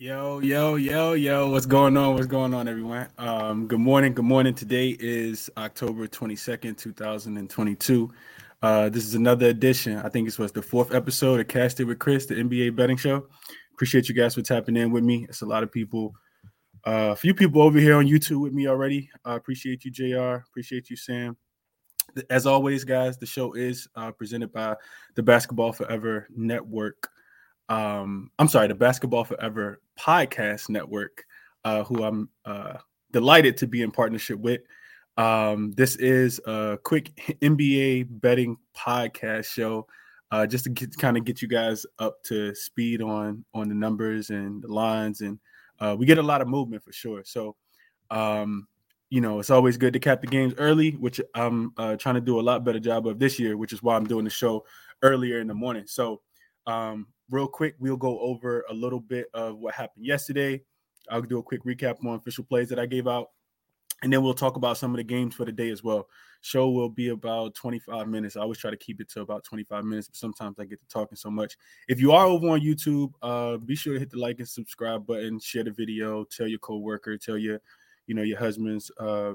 Yo, yo, yo, yo, what's going on? What's going on, everyone? Um, good morning. Good morning. Today is October 22nd, 2022. Uh, this is another edition. I think this was the fourth episode of Cashed It with Chris, the NBA betting show. Appreciate you guys for tapping in with me. It's a lot of people, uh, a few people over here on YouTube with me already. I appreciate you, JR. Appreciate you, Sam. As always, guys, the show is uh, presented by the Basketball Forever Network um, I'm sorry, the Basketball Forever Podcast Network, uh, who I'm uh, delighted to be in partnership with. Um, this is a quick NBA betting podcast show, uh, just to kind of get you guys up to speed on on the numbers and the lines, and uh, we get a lot of movement for sure. So, um, you know, it's always good to cap the games early, which I'm uh, trying to do a lot better job of this year, which is why I'm doing the show earlier in the morning. So, um, real quick, we'll go over a little bit of what happened yesterday. I'll do a quick recap on official plays that I gave out. And then we'll talk about some of the games for the day as well. Show will be about 25 minutes. I always try to keep it to about 25 minutes, but sometimes I get to talking so much. If you are over on YouTube, uh, be sure to hit the like and subscribe button, share the video, tell your coworker, tell your, you know, your husband's uh,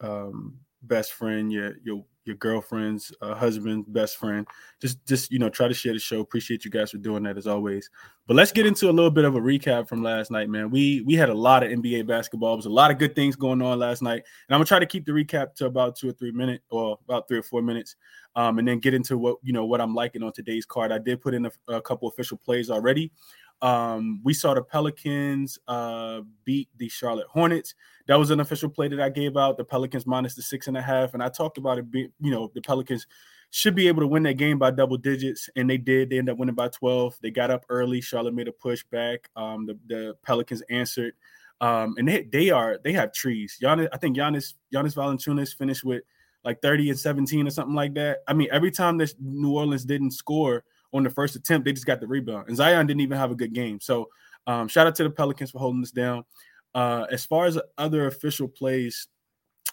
um, best friend, your your your girlfriend's uh, husband, best friend. Just just you know, try to share the show. Appreciate you guys for doing that as always. But let's get into a little bit of a recap from last night, man. We we had a lot of NBA basketball. It was a lot of good things going on last night, and I'm gonna try to keep the recap to about two or three minutes, or about three or four minutes, um, and then get into what you know what I'm liking on today's card. I did put in a, a couple official plays already. Um, we saw the Pelicans uh, beat the Charlotte Hornets. That was an official play that I gave out. The Pelicans minus the six and a half, and I talked about it. Be, you know, the Pelicans should be able to win that game by double digits, and they did. They ended up winning by twelve. They got up early. Charlotte made a push back. Um, the, the Pelicans answered, um, and they they are they have trees. Jonas, I think Jonas Jonas Valanciunas finished with like thirty and seventeen or something like that. I mean, every time that New Orleans didn't score on the first attempt. They just got the rebound, and Zion didn't even have a good game. So, um, shout out to the Pelicans for holding this down. Uh, as far as other official plays,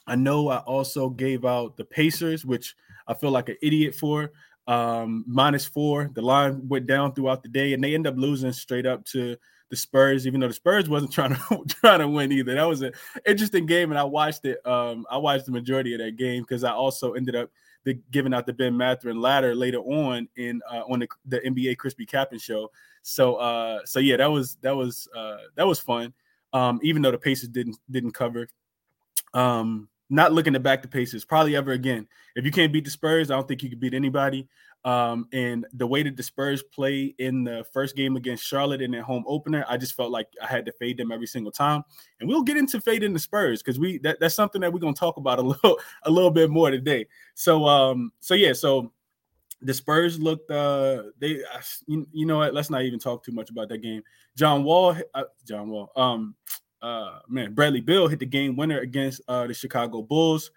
I know I also gave out the Pacers, which I feel like an idiot for. Um, minus four. The line went down throughout the day, and they end up losing straight up to the Spurs, even though the Spurs wasn't trying to trying to win either. That was an interesting game, and I watched it. Um, I watched the majority of that game because I also ended up the giving out the Ben Mathurin ladder later on in uh, on the, the NBA Crispy Captain show. So uh, so yeah, that was that was uh, that was fun. Um, even though the Pacers didn't didn't cover. Um, not looking to back the Pacers probably ever again. If you can't beat the Spurs, I don't think you can beat anybody. Um, and the way that the Spurs play in the first game against Charlotte in their home opener, I just felt like I had to fade them every single time. And we'll get into fading the Spurs because we that, that's something that we're gonna talk about a little a little bit more today. So um, so yeah, so the Spurs looked uh they you, you know what, let's not even talk too much about that game. John Wall, uh, John Wall, um uh man, Bradley Beal hit the game winner against uh the Chicago Bulls.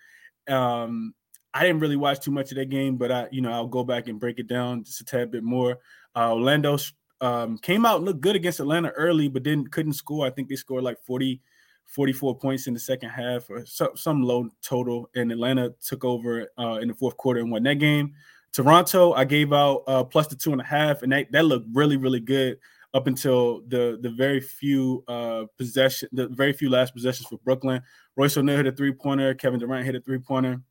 Um I didn't really watch too much of that game, but I, you know, I'll go back and break it down just a tad bit more. Uh, Orlando um, came out looked good against Atlanta early, but then couldn't score. I think they scored like 40, 44 points in the second half or so, some low total. And Atlanta took over uh, in the fourth quarter and won that game. Toronto, I gave out uh, plus the two and a half, and that, that looked really, really good up until the the very few uh possession, the very few last possessions for Brooklyn. Royce O'Neale hit a three pointer. Kevin Durant hit a three pointer.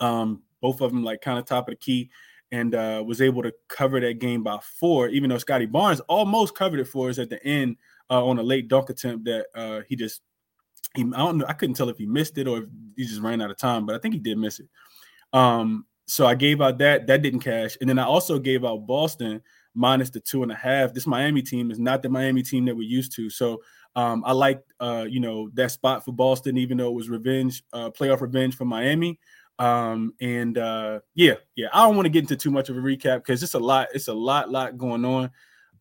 Um, both of them like kind of top of the key, and uh, was able to cover that game by four. Even though Scottie Barnes almost covered it for us at the end uh, on a late dunk attempt that uh, he just he, I don't know I couldn't tell if he missed it or if he just ran out of time, but I think he did miss it. Um, so I gave out that that didn't cash, and then I also gave out Boston minus the two and a half. This Miami team is not the Miami team that we're used to. So um, I like uh, you know that spot for Boston, even though it was revenge, uh, playoff revenge for Miami. Um, and uh, yeah, yeah, I don't want to get into too much of a recap because it's a lot, it's a lot, lot going on.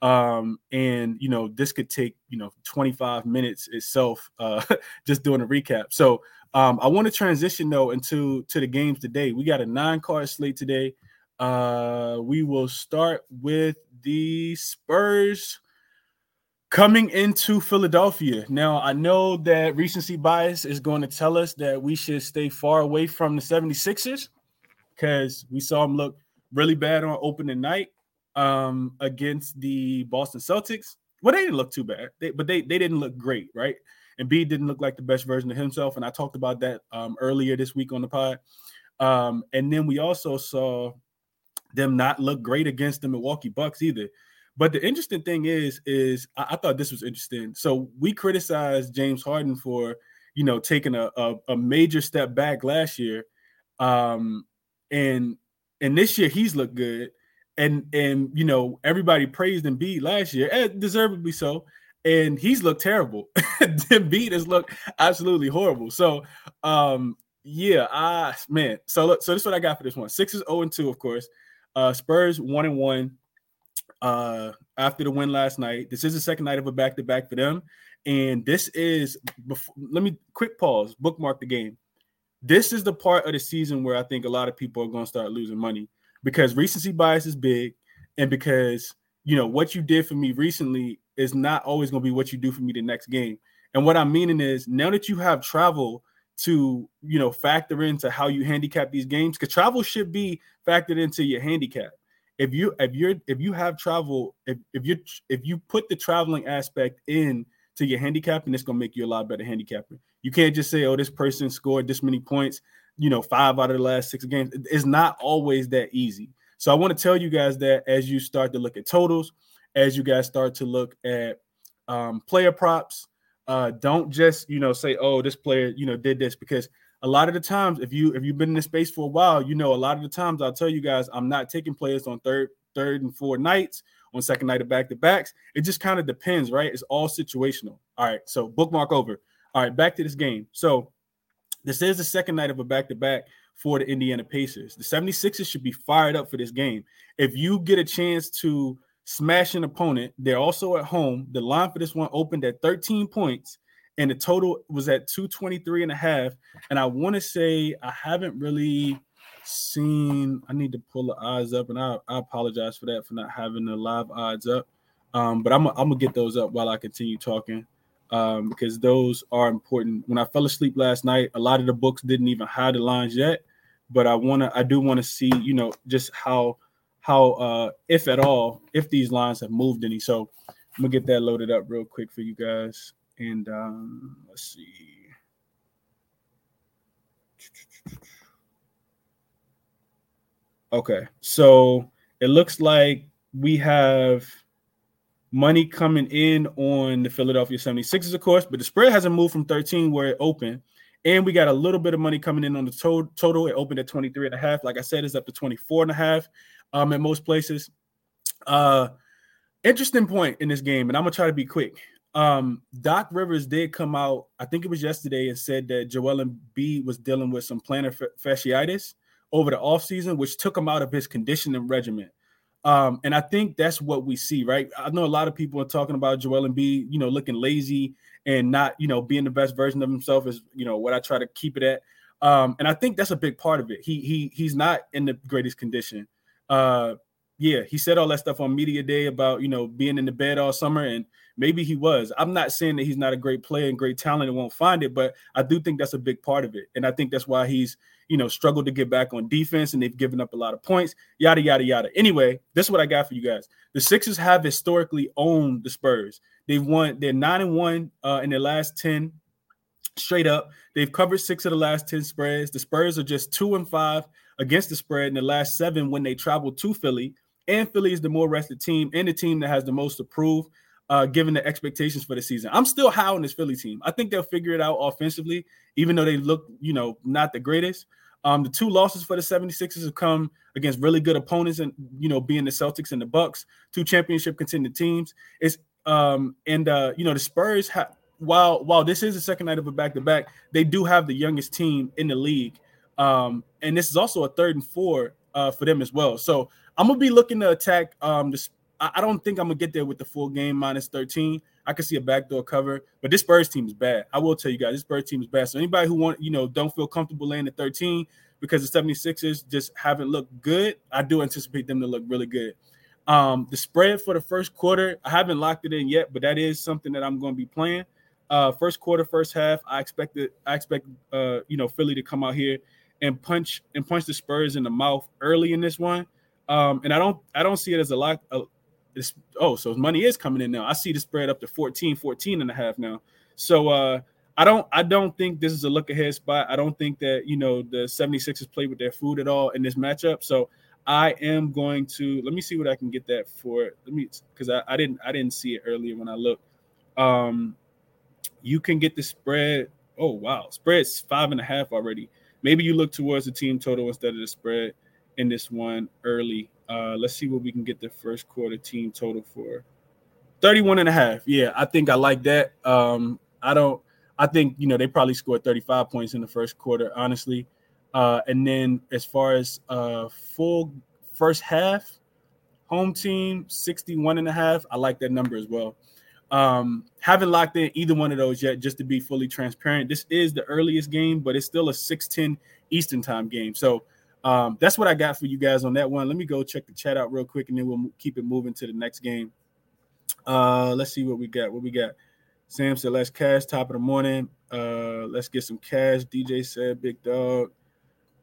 Um, and you know, this could take you know 25 minutes itself, uh, just doing a recap. So um, I want to transition though into to the games today. We got a nine card slate today. Uh, we will start with the Spurs coming into Philadelphia. Now, I know that recency bias is going to tell us that we should stay far away from the 76ers because we saw them look really bad on opening night um, against the Boston Celtics. well, they didn't look too bad, they, but they they didn't look great, right? Embiid didn't look like the best version of himself, and I talked about that um, earlier this week on the pod. Um, and then we also saw them not look great against the Milwaukee Bucks either. But the interesting thing is, is I, I thought this was interesting. So we criticized James Harden for, you know, taking a, a, a major step back last year. Um, and and this year he's looked good. And and you know, everybody praised Embiid last year, and deservedly so. And he's looked terrible. Embiid has looked absolutely horrible. So um, yeah, ah man. So look, so this is what I got for this one. Sixers 0 and 2, of course. Uh Spurs 1 and 1 uh after the win last night. This is the second night of a back-to-back for them. And this is before, let me quick pause, bookmark the game. This is the part of the season where I think a lot of people are going to start losing money because recency bias is big and because you know what you did for me recently is not always going to be what you do for me the next game. And what I'm meaning is now that you have travel to you know factor into how you handicap these games because travel should be factored into your handicap if you if you're if you have travel if, if you if you put the traveling aspect in to your handicapping it's going to make you a lot better handicapper you can't just say oh this person scored this many points you know five out of the last six games. It's not always that easy. So i want to tell you guys that as you start to look at totals as you guys start to look at um, player props uh, don't just you know say, oh, this player you know did this because a lot of the times, if you if you've been in this space for a while, you know a lot of the times I'll tell you guys I'm not taking players on third third and fourth nights on second night of back to backs. It just kind of depends, right? It's all situational. All right, so bookmark over. All right, back to this game. So this is the second night of a back to back for the Indiana Pacers. The 76ers should be fired up for this game. If you get a chance to smash an opponent. They're also at home. The line for this one opened at 13 points, and the total was at 223 and a half. And I want to say I haven't really seen, I need to pull the odds up, and I, I apologize for that for not having the live odds up. Um, but I'm, I'm gonna get those up while I continue talking. Um, because those are important. When I fell asleep last night, a lot of the books didn't even have the lines yet, but I wanna, I do want to see, you know, just how how, uh, if at all, if these lines have moved any. So I'm gonna get that loaded up real quick for you guys. And um, let's see. Okay, so it looks like we have money coming in on the Philadelphia 76ers, of course, but the spread hasn't moved from 13 where it opened. And we got a little bit of money coming in on the to- total. It opened at 23 and a half. Like I said, it's up to 24 and a half um, at most places. Uh, interesting point in this game, and I'm gonna try to be quick. Um, Doc Rivers did come out, I think it was yesterday, and said that Joel Embiid was dealing with some plantar fasciitis over the offseason, which took him out of his conditioning regimen. Um, and I think that's what we see, right? I know a lot of people are talking about Joel Embiid, you know, looking lazy and not, you know, being the best version of himself is, you know, what I try to keep it at. Um, and I think that's a big part of it. He he he's not in the greatest condition uh, yeah, he said all that stuff on media day about you know being in the bed all summer, and maybe he was. I'm not saying that he's not a great player and great talent and won't find it, but I do think that's a big part of it, and I think that's why he's you know struggled to get back on defense, and they've given up a lot of points. Yada yada yada. Anyway, this is what I got for you guys. The Sixers have historically owned the Spurs. They've won. They're nine and one uh, in their last ten straight up. They've covered six of the last 10 spreads. The Spurs are just two and five against the spread in the last seven when they traveled to Philly. And Philly is the more rested team and the team that has the most to prove, uh, given the expectations for the season. I'm still high on this Philly team. I think they'll figure it out offensively, even though they look, you know, not the greatest. Um, the two losses for the 76ers have come against really good opponents, and you know, being the Celtics and the Bucks, two championship contending teams. It's um, and uh, you know, the Spurs have while while this is the second night of a back to back, they do have the youngest team in the league. Um, and this is also a third and four uh, for them as well. So I'm gonna be looking to attack. Um, this I, don't think I'm gonna get there with the full game minus 13. I can see a backdoor cover, but this Spurs team is bad. I will tell you guys, this Spurs team is bad. So anybody who want, you know, don't feel comfortable laying the 13 because the 76ers just haven't looked good, I do anticipate them to look really good. Um, the spread for the first quarter, I haven't locked it in yet, but that is something that I'm going to be playing. Uh, first quarter, first half, I expected, I expect, uh, you know, Philly to come out here and punch and punch the Spurs in the mouth early in this one. Um, and I don't I don't see it as a lock a, oh, so money is coming in now. I see the spread up to 14, 14 and a half now. So uh I don't I don't think this is a look ahead spot. I don't think that you know the 76ers play with their food at all in this matchup. So I am going to let me see what I can get that for. Let me because I, I didn't I didn't see it earlier when I looked. Um you can get the spread. Oh wow, spread's five and a half already. Maybe you look towards the team total instead of the spread in this one early. Uh, let's see what we can get the first quarter team total for 31 and a half. Yeah, I think I like that. Um, I don't, I think, you know, they probably scored 35 points in the first quarter, honestly. Uh, and then as far as uh, full first half, home team 61 and a half, I like that number as well. Um, haven't locked in either one of those yet, just to be fully transparent. This is the earliest game, but it's still a 610 Eastern time game. So um, that's what I got for you guys on that one. Let me go check the chat out real quick, and then we'll keep it moving to the next game. Uh, let's see what we got. What we got? Sam said, "Let's cash top of the morning. Uh, let's get some cash." DJ said, "Big dog."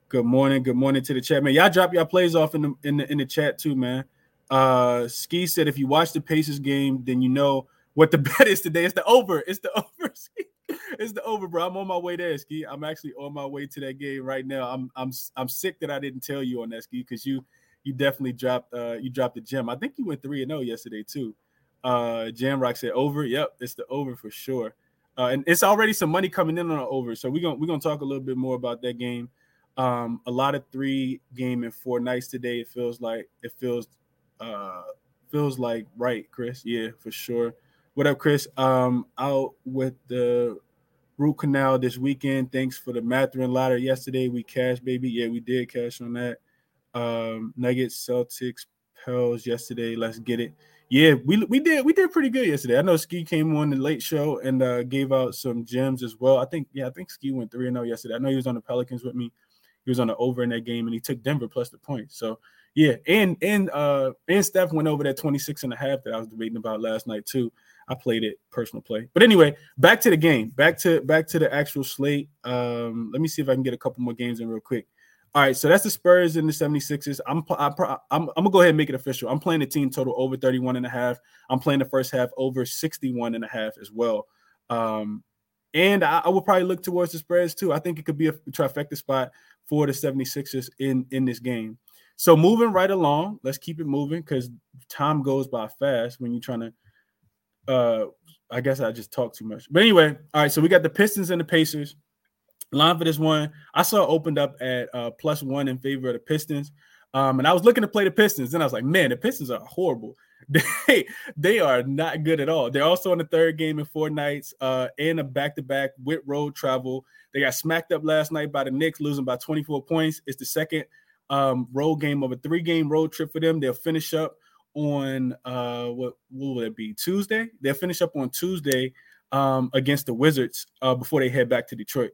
Good morning. Good morning to the chat, man. Y'all drop y'all plays off in the in the in the chat too, man. Uh, Ski said, "If you watch the Pacers game, then you know what the bet is today. It's the over. It's the over." it's the over, bro. I'm on my way there, Ski. I'm actually on my way to that game right now. I'm I'm I'm sick that I didn't tell you on that Ski because you you definitely dropped uh you dropped the gem. I think you went three and zero oh yesterday too. Uh, Jam Rock said over. Yep, it's the over for sure. Uh, and it's already some money coming in on the over. So we're gonna we're gonna talk a little bit more about that game. Um, a lot of three game and four nights today. It feels like it feels uh feels like right, Chris. Yeah, for sure. What up, Chris? Um, out with the root canal this weekend. Thanks for the Mathurin ladder yesterday. We cashed, baby. Yeah, we did cash on that. Um, Nuggets, Celtics, Pels yesterday. Let's get it. Yeah, we we did we did pretty good yesterday. I know Ski came on the late show and uh, gave out some gems as well. I think yeah, I think Ski went three and zero yesterday. I know he was on the Pelicans with me. He was on the over in that game and he took Denver plus the point. So yeah, and and uh and Steph went over that 26 and a half that I was debating about last night too. I played it personal play. But anyway, back to the game. Back to back to the actual slate. Um, let me see if I can get a couple more games in real quick. All right, so that's the Spurs and the 76ers. I'm I'm, I'm, I'm gonna go ahead and make it official. I'm playing the team total over 31 and a half. I'm playing the first half over 61 and a half as well. Um, and I, I will probably look towards the spreads too. I think it could be a trifecta spot for the 76ers in in this game. So moving right along, let's keep it moving because time goes by fast when you're trying to uh, I guess I just talked too much. But anyway, all right. So we got the Pistons and the Pacers. Line for this one, I saw opened up at uh, plus one in favor of the Pistons. Um, and I was looking to play the Pistons, and I was like, man, the Pistons are horrible. They they are not good at all. They're also in the third game in four nights, uh, and a back to back with road travel. They got smacked up last night by the Knicks, losing by 24 points. It's the second um, road game of a three game road trip for them. They'll finish up on uh what, what will it be Tuesday? They'll finish up on Tuesday um against the Wizards uh before they head back to Detroit.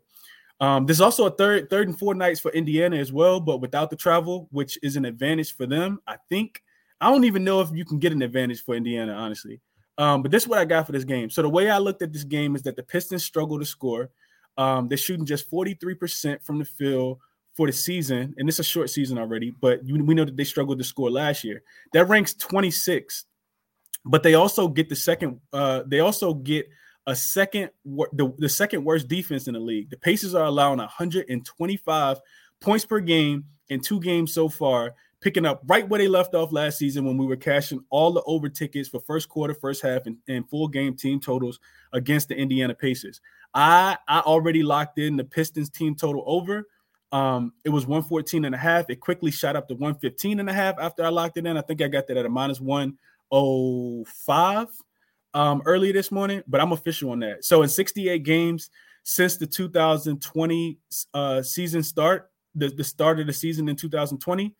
Um, there's also a third third and four nights for Indiana as well, but without the travel, which is an advantage for them. I think I don't even know if you can get an advantage for Indiana, honestly. Um, but this is what I got for this game. So the way I looked at this game is that the Pistons struggle to score. Um, they're shooting just 43% from the field for the season, and it's a short season already, but you, we know that they struggled to score last year. That ranks 26, but they also get the second. Uh, they also get a second, the, the second worst defense in the league. The Pacers are allowing 125 points per game in two games so far, picking up right where they left off last season when we were cashing all the over tickets for first quarter, first half, and, and full game team totals against the Indiana Pacers. I I already locked in the Pistons team total over. Um, it was 114 and a half. It quickly shot up to 115 and a half after I locked it in. I think I got that at a minus 105 um, earlier this morning, but I'm official on that. So in 68 games since the 2020 uh, season start, the, the start of the season in 2020,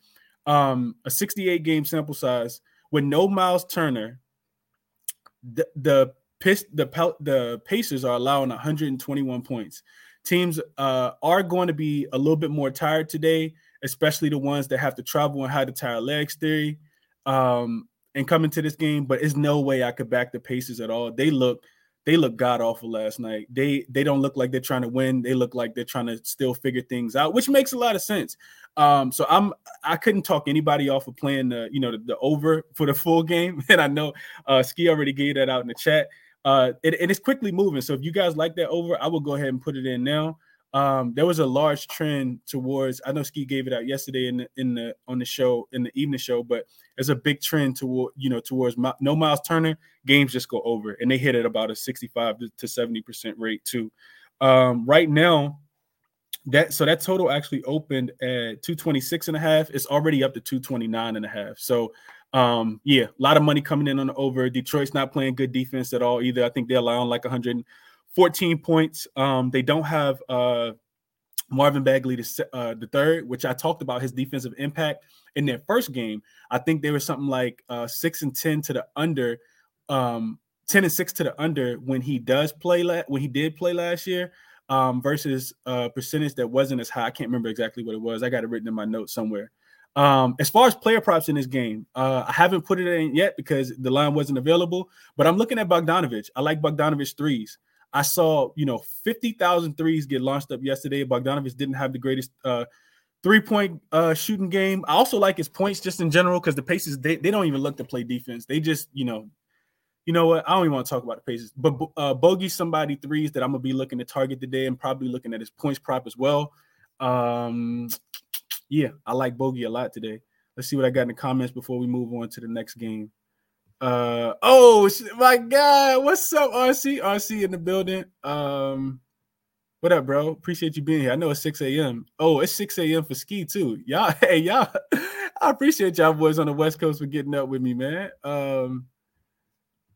um, a 68 game sample size with no Miles Turner, the the the the Pacers are allowing 121 points teams uh, are going to be a little bit more tired today, especially the ones that have to travel and have the tired legs theory um, and come into this game. But it's no way I could back the Pacers at all. They look they look god awful last night. They they don't look like they're trying to win. They look like they're trying to still figure things out, which makes a lot of sense. Um, so I'm I couldn't talk anybody off of playing the you know the, the over for the full game, and I know uh, Ski already gave that out in the chat. Uh, and it's quickly moving. So if you guys like that over, I will go ahead and put it in now. Um, there was a large trend towards. I know Ski gave it out yesterday in the, in the on the show in the evening show, but there's a big trend toward you know towards my, no Miles Turner games just go over, and they hit at about a 65 to 70 percent rate too. Um, right now, that so that total actually opened at 226 and a half. It's already up to 229 and a half. So um, yeah, a lot of money coming in on the over. Detroit's not playing good defense at all either. I think they're allowing like 114 points. Um, they don't have uh Marvin Bagley the, uh, the third, which I talked about his defensive impact in their first game. I think they were something like uh, six and ten to the under, um, ten and six to the under when he does play la- when he did play last year um, versus a percentage that wasn't as high. I can't remember exactly what it was. I got it written in my notes somewhere. Um, as far as player props in this game, uh, I haven't put it in yet because the line wasn't available. But I'm looking at Bogdanovich. I like Bogdanovich threes. I saw, you know, 50,000 threes get launched up yesterday. Bogdanovich didn't have the greatest uh, three point uh, shooting game. I also like his points just in general because the Pacers, they, they don't even look to play defense. They just, you know, you know what? I don't even want to talk about the Pacers, but uh, Bogey somebody threes that I'm gonna be looking to target today and probably looking at his points prop as well. Um, yeah, I like Bogey a lot today. Let's see what I got in the comments before we move on to the next game. Uh oh my god, what's up, RC? RC in the building. Um, what up, bro? Appreciate you being here. I know it's 6 a.m. Oh, it's 6 a.m. for ski too. Y'all, hey, y'all, I appreciate y'all boys on the West Coast for getting up with me, man. Um,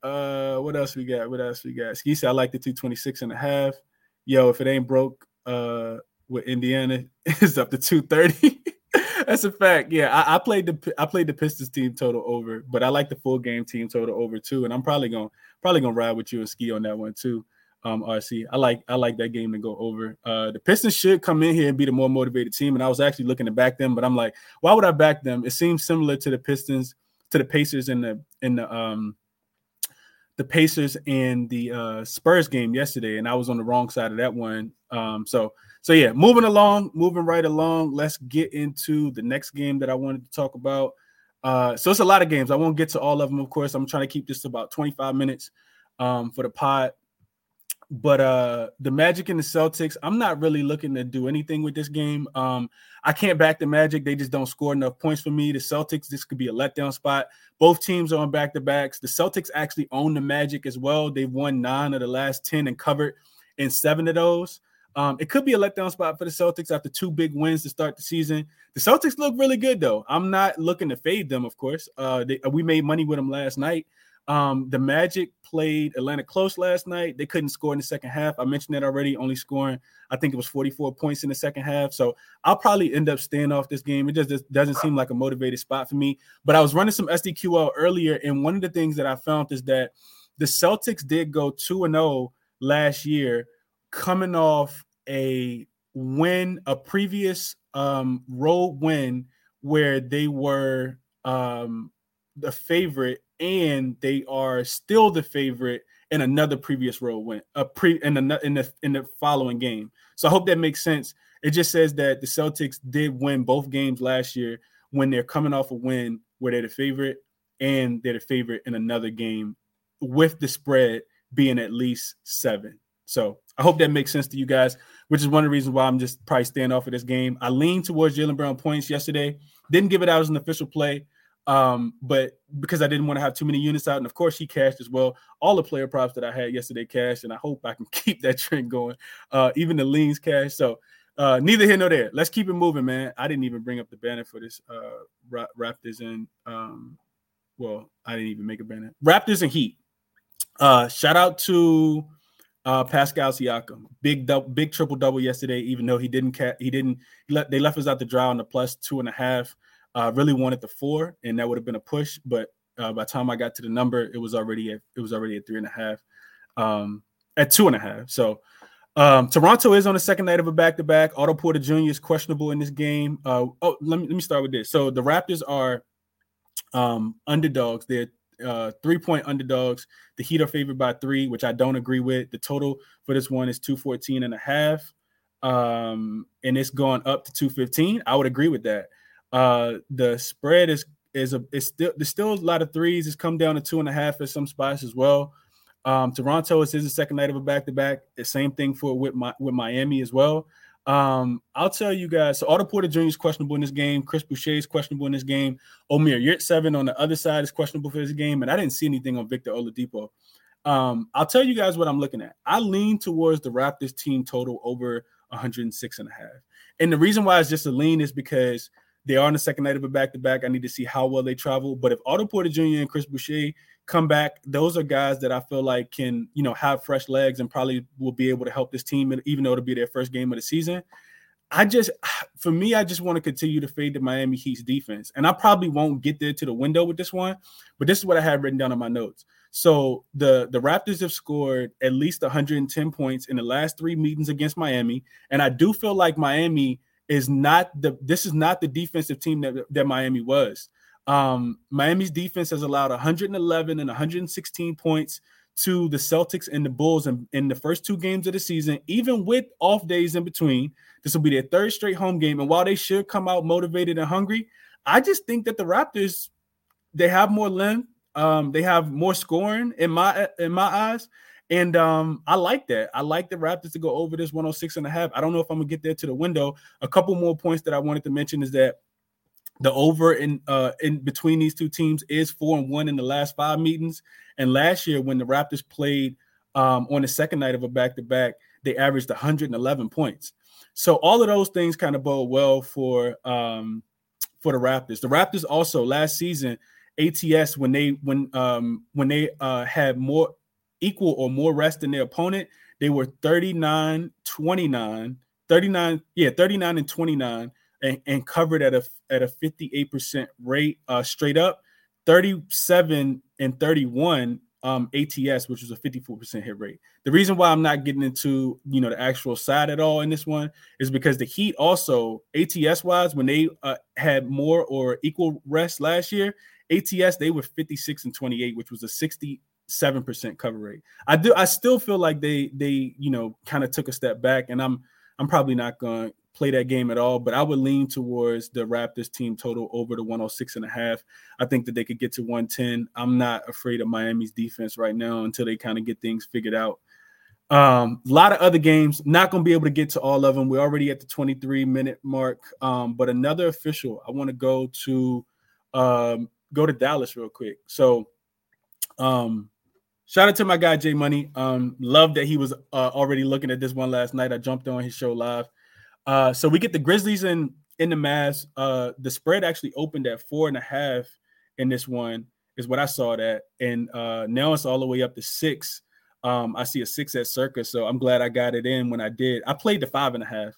uh, what else we got? What else we got? Ski said I like the 226 and a half. Yo, if it ain't broke, uh, with Indiana, it's up to 230. That's a fact. Yeah, I, I, played the I played the Pistons team total over, but I like the full game team total over too. And I'm probably gonna probably gonna ride with you and ski on that one too. Um, RC, I like I like that game to go over. Uh, the Pistons should come in here and be the more motivated team. And I was actually looking to back them, but I'm like, why would I back them? It seems similar to the Pistons, to the Pacers in the in the um the Pacers and the uh, Spurs game yesterday, and I was on the wrong side of that one. Um, so so yeah, moving along, moving right along. Let's get into the next game that I wanted to talk about. Uh, so it's a lot of games. I won't get to all of them, of course. I'm trying to keep this to about 25 minutes um, for the pod. But uh, the Magic and the Celtics, I'm not really looking to do anything with this game. Um, I can't back the Magic; they just don't score enough points for me. The Celtics, this could be a letdown spot. Both teams are on back to backs. The Celtics actually own the Magic as well. They've won nine of the last ten and covered in seven of those. Um, it could be a letdown spot for the Celtics after two big wins to start the season. The Celtics look really good, though. I'm not looking to fade them, of course. Uh, they, we made money with them last night. Um, the Magic played Atlanta close last night. They couldn't score in the second half. I mentioned that already, only scoring, I think it was 44 points in the second half. So I'll probably end up staying off this game. It just, just doesn't seem like a motivated spot for me. But I was running some SDQL earlier, and one of the things that I found is that the Celtics did go 2 and 0 last year coming off a win, a previous um, road win where they were um, the favorite and they are still the favorite in another previous road win, a pre in the in the in the following game. So I hope that makes sense. It just says that the Celtics did win both games last year when they're coming off a win where they're the favorite and they're the favorite in another game with the spread being at least seven. So I hope that makes sense to you guys, which is one of the reasons why I'm just probably staying off of this game. I leaned towards Jaylen Brown points yesterday. Didn't give it out as an official play, um, but because I didn't want to have too many units out, and of course he cashed as well. All the player props that I had yesterday cashed, and I hope I can keep that trend going. Uh, even the leans cash. So uh, neither here nor there. Let's keep it moving, man. I didn't even bring up the banner for this uh, Raptors and um, well, I didn't even make a banner. Raptors and Heat. Uh, shout out to uh, Pascal Siakam, big big triple double yesterday. Even though he didn't, ca- he didn't. He they left us out the dry on the plus two and a half. Uh, really wanted the four, and that would have been a push. But uh, by the time I got to the number, it was already at, it was already at three and a half, um, at two and a half. So um, Toronto is on the second night of a back to back. Otto Porter Jr. is questionable in this game. Uh, oh, let me let me start with this. So the Raptors are um, underdogs. They're uh, three point underdogs. The Heat are favored by three, which I don't agree with. The total for this one is 214 and a half. Um, and it's going up to 215. I would agree with that. Uh, the spread is is a it's still there's still a lot of threes. It's come down to two and a half at some spots as well. Um, Toronto is his second night of a back to back. The same thing for with my with Miami as well. Um, I'll tell you guys. So Otto Porter Jr. is questionable in this game. Chris Boucher is questionable in this game. Omir Omer Yurtseven on the other side is questionable for this game. And I didn't see anything on Victor Oladipo. Um, I'll tell you guys what I'm looking at. I lean towards the Raptors team total over 106 and a half. And the reason why it's just a lean is because they are on the second night of a back to back. I need to see how well they travel. But if Otto Porter Jr. and Chris Boucher come back, those are guys that I feel like can, you know, have fresh legs and probably will be able to help this team, even though it'll be their first game of the season. I just, for me, I just want to continue to fade the Miami Heat's defense. And I probably won't get there to the window with this one, but this is what I have written down in my notes. So the the Raptors have scored at least 110 points in the last three meetings against Miami, and I do feel like Miami is not the this is not the defensive team that, that Miami was. Um, Miami's defense has allowed 111 and 116 points to the Celtics and the Bulls in, in the first two games of the season, even with off days in between. This will be their third straight home game. And while they should come out motivated and hungry, I just think that the Raptors they have more length, um, they have more scoring in my in my eyes. And um, I like that. I like the Raptors to go over this 106 and a half. I don't know if I'm gonna get there to the window. A couple more points that I wanted to mention is that the over in uh in between these two teams is four and one in the last five meetings. And last year, when the Raptors played um, on the second night of a back-to-back, they averaged 111 points. So all of those things kind of bode well for um for the Raptors. The Raptors also last season ATS when they when um when they uh had more equal or more rest than their opponent. They were 39, 29, 39, yeah, 39 and 29 and, and covered at a at a 58% rate uh, straight up, 37 and 31 um, ATS, which was a 54% hit rate. The reason why I'm not getting into you know the actual side at all in this one is because the Heat also ATS wise, when they uh, had more or equal rest last year, ATS they were 56 and 28, which was a 60 seven percent cover rate. I do. I still feel like they they you know kind of took a step back, and I'm I'm probably not going to play that game at all. But I would lean towards the Raptors team total over the 106 and a half. I think that they could get to 110. I'm not afraid of Miami's defense right now until they kind of get things figured out. Um, a lot of other games, not going to be able to get to all of them. We're already at the 23 minute mark. Um, but another official, I want to go to um, go to Dallas real quick. So um Shout out to my guy Jay Money. Um, love that he was uh, already looking at this one last night. I jumped on his show live. Uh, so we get the Grizzlies in in the Mavs. Uh, the spread actually opened at four and a half in this one, is what I saw that, and uh, now it's all the way up to six. Um, I see a six at Circa, so I'm glad I got it in when I did. I played the five and a half,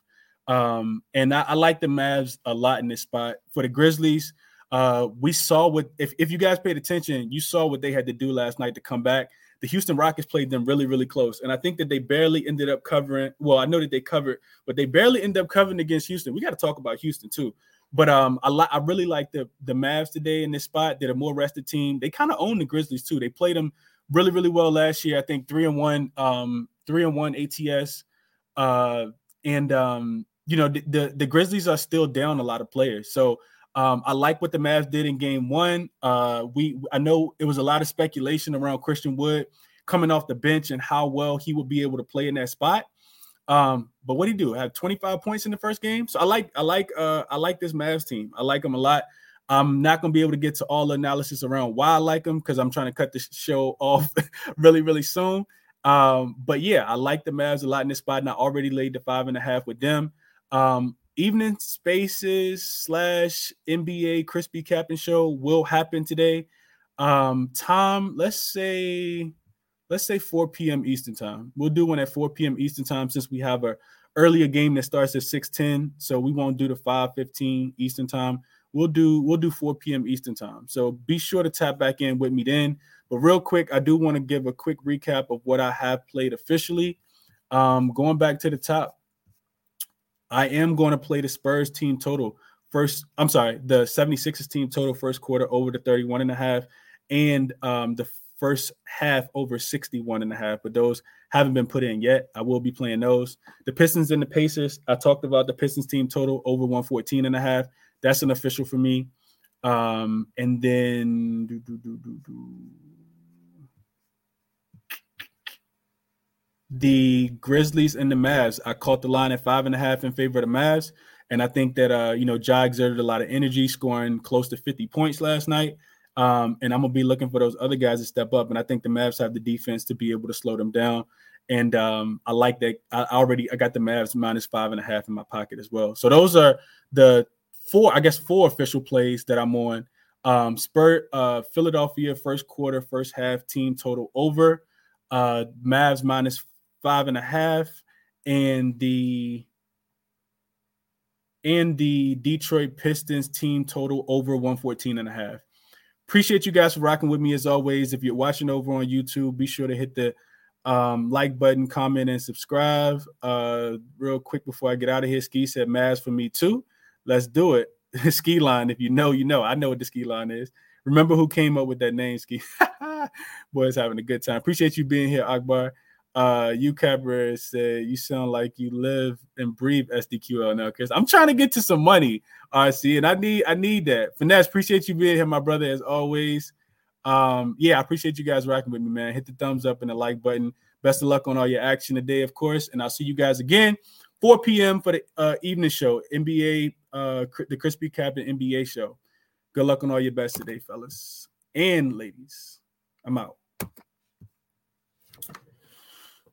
um, and I, I like the Mavs a lot in this spot for the Grizzlies. Uh, we saw what if, if you guys paid attention, you saw what they had to do last night to come back the Houston Rockets played them really, really close. And I think that they barely ended up covering. Well, I know that they covered, but they barely ended up covering against Houston. We got to talk about Houston too. But um, I li- I really like the the Mavs today in this spot. They're a more rested team. They kind of own the Grizzlies too. They played them really, really well last year. I think three and one, um, three and one ATS. Uh, and um, you know, the, the the Grizzlies are still down a lot of players. So um, I like what the Mavs did in game one. Uh, we I know it was a lot of speculation around Christian Wood coming off the bench and how well he would be able to play in that spot. Um, but what did he do? Have 25 points in the first game. So I like I like uh I like this Mavs team. I like them a lot. I'm not gonna be able to get to all the analysis around why I like them because I'm trying to cut the show off really, really soon. Um, but yeah, I like the Mavs a lot in this spot, and I already laid the five and a half with them. Um, evening spaces slash NBA crispy captain show will happen today. Um, Tom, let's say let's say 4 p.m. Eastern time. We'll do one at 4 p.m. Eastern time since we have a earlier game that starts at 6:10. So we won't do the 5:15 Eastern time. We'll do we'll do 4 p.m. Eastern time. So be sure to tap back in with me then. But real quick, I do want to give a quick recap of what I have played officially. Um, going back to the top, I am going to play the Spurs team total first. I'm sorry, the 76ers team total first quarter over the 31 and a half. and um, the first half over 61 and a half, but those haven't been put in yet. I will be playing those. The Pistons and the Pacers, I talked about the Pistons team total over 114 and a half. That's an official for me. Um, and then do, do, do, the Grizzlies and the Mavs. I caught the line at five and a half in favor of the Mavs. And I think that uh, you know, Ja exerted a lot of energy, scoring close to 50 points last night. Um, and I'm gonna be looking for those other guys to step up. And I think the Mavs have the defense to be able to slow them down. And um, I like that. I already I got the Mavs minus five and a half in my pocket as well. So those are the four, I guess, four official plays that I'm on. Um, Spur, uh, Philadelphia first quarter, first half team total over. Uh, Mavs minus five and a half, and the and the Detroit Pistons team total over 114 and a half. Appreciate you guys for rocking with me as always. If you're watching over on YouTube, be sure to hit the um, like button, comment, and subscribe. Uh, real quick before I get out of here, Ski said Mavs for me too. Let's do it. ski line. If you know, you know. I know what the ski line is. Remember who came up with that name, Ski? Boys having a good time. Appreciate you being here, Akbar. Uh, you Cabra said you sound like you live and breathe SDQL now, because I'm trying to get to some money, RC, and I need I need that. Finesse, appreciate you being here, my brother, as always. Um, yeah, I appreciate you guys rocking with me, man. Hit the thumbs up and the like button. Best of luck on all your action today, of course, and I'll see you guys again 4 p.m. for the uh, evening show, NBA, uh, the Crispy Captain NBA show. Good luck on all your best today, fellas and ladies. I'm out.